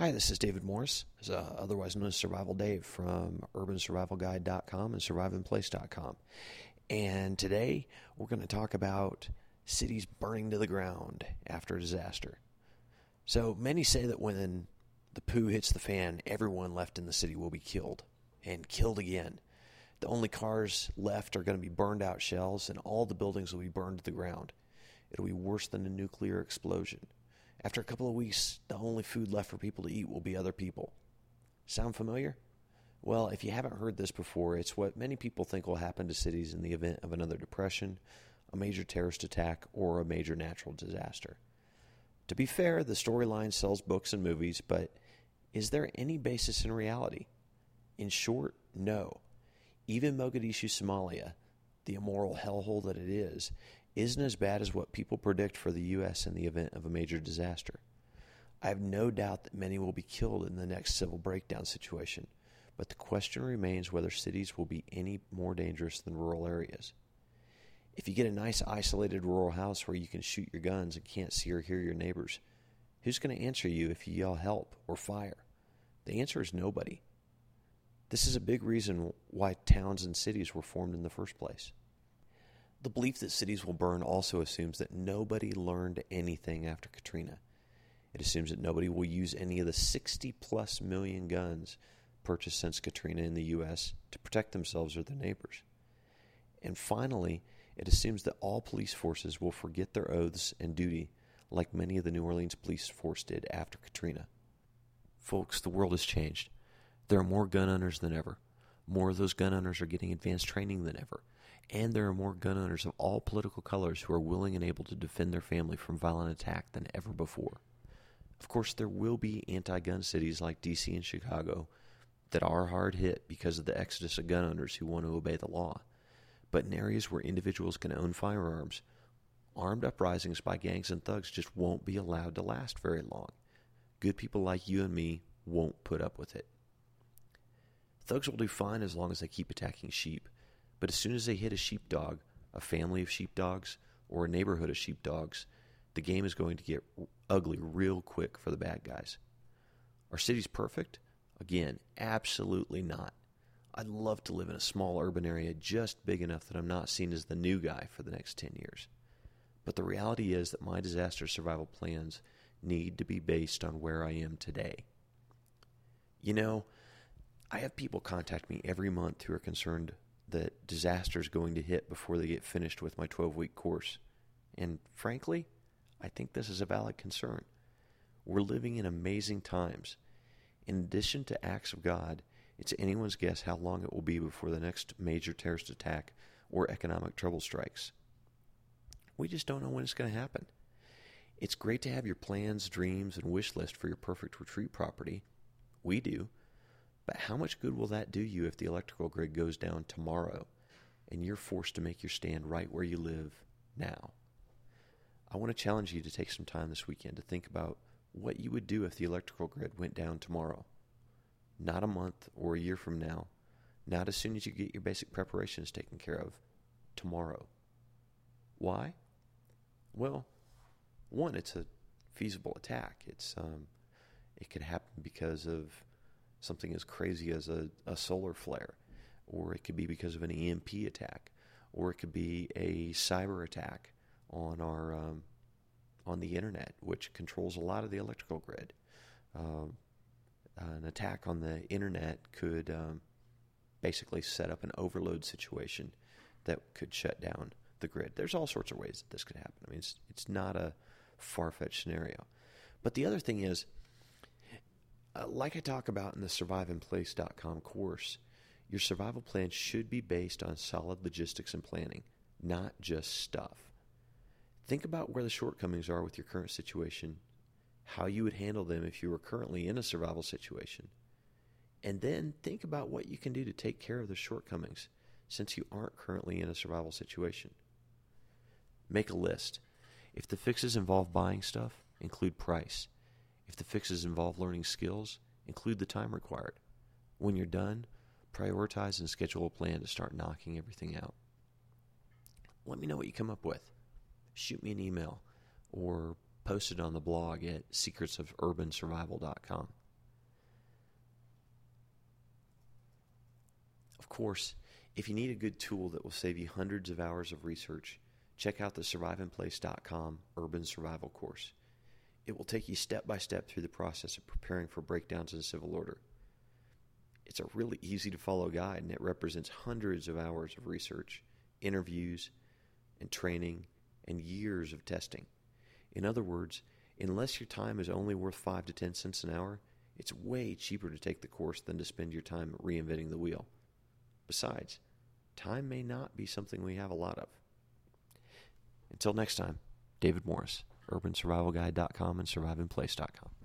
Hi, this is David Morris, uh, otherwise known as Survival Dave from UrbanSurvivalGuide.com and SurviveInPlace.com. And today we're going to talk about cities burning to the ground after a disaster. So many say that when the poo hits the fan, everyone left in the city will be killed and killed again. The only cars left are going to be burned out shells, and all the buildings will be burned to the ground. It'll be worse than a nuclear explosion. After a couple of weeks, the only food left for people to eat will be other people. Sound familiar? Well, if you haven't heard this before, it's what many people think will happen to cities in the event of another depression, a major terrorist attack, or a major natural disaster. To be fair, the storyline sells books and movies, but is there any basis in reality? In short, no. Even Mogadishu, Somalia, the immoral hellhole that it is, isn't as bad as what people predict for the U.S. in the event of a major disaster. I have no doubt that many will be killed in the next civil breakdown situation, but the question remains whether cities will be any more dangerous than rural areas. If you get a nice isolated rural house where you can shoot your guns and can't see or hear your neighbors, who's going to answer you if you yell help or fire? The answer is nobody. This is a big reason why towns and cities were formed in the first place. The belief that cities will burn also assumes that nobody learned anything after Katrina. It assumes that nobody will use any of the 60 plus million guns purchased since Katrina in the U.S. to protect themselves or their neighbors. And finally, it assumes that all police forces will forget their oaths and duty like many of the New Orleans police force did after Katrina. Folks, the world has changed. There are more gun owners than ever. More of those gun owners are getting advanced training than ever. And there are more gun owners of all political colors who are willing and able to defend their family from violent attack than ever before. Of course, there will be anti gun cities like DC and Chicago that are hard hit because of the exodus of gun owners who want to obey the law. But in areas where individuals can own firearms, armed uprisings by gangs and thugs just won't be allowed to last very long. Good people like you and me won't put up with it. Thugs will do fine as long as they keep attacking sheep, but as soon as they hit a sheepdog, a family of sheepdogs, or a neighborhood of sheepdogs, the game is going to get ugly real quick for the bad guys. Are cities perfect? Again, absolutely not. I'd love to live in a small urban area just big enough that I'm not seen as the new guy for the next 10 years. But the reality is that my disaster survival plans need to be based on where I am today. You know, I have people contact me every month who are concerned that disaster is going to hit before they get finished with my 12 week course. And frankly, I think this is a valid concern. We're living in amazing times. In addition to acts of God, it's anyone's guess how long it will be before the next major terrorist attack or economic trouble strikes. We just don't know when it's going to happen. It's great to have your plans, dreams, and wish list for your perfect retreat property. We do. But how much good will that do you if the electrical grid goes down tomorrow and you're forced to make your stand right where you live now? I want to challenge you to take some time this weekend to think about what you would do if the electrical grid went down tomorrow. Not a month or a year from now, not as soon as you get your basic preparations taken care of, tomorrow. Why? Well, one, it's a feasible attack. It's um, it could happen because of something as crazy as a, a solar flare, or it could be because of an EMP attack, or it could be a cyber attack on our um, on the internet, which controls a lot of the electrical grid. Um, an attack on the internet could um, basically set up an overload situation that could shut down the grid. There's all sorts of ways that this could happen. I mean, it's it's not a far fetched scenario. But the other thing is, uh, like I talk about in the surviveinplace.com course, your survival plan should be based on solid logistics and planning, not just stuff. Think about where the shortcomings are with your current situation, how you would handle them if you were currently in a survival situation, and then think about what you can do to take care of the shortcomings since you aren't currently in a survival situation. Make a list. If the fixes involve buying stuff, include price. If the fixes involve learning skills, include the time required. When you're done, prioritize and schedule a plan to start knocking everything out. Let me know what you come up with. Shoot me an email or post it on the blog at secretsofurbansurvival.com. Of course, if you need a good tool that will save you hundreds of hours of research, check out the surviveinplace.com urban survival course. It will take you step by step through the process of preparing for breakdowns in civil order. It's a really easy to follow guide, and it represents hundreds of hours of research, interviews, and training, and years of testing. In other words, unless your time is only worth 5 to 10 cents an hour, it's way cheaper to take the course than to spend your time reinventing the wheel. Besides, time may not be something we have a lot of. Until next time, David Morris, urbansurvivalguide.com and surviveinplace.com.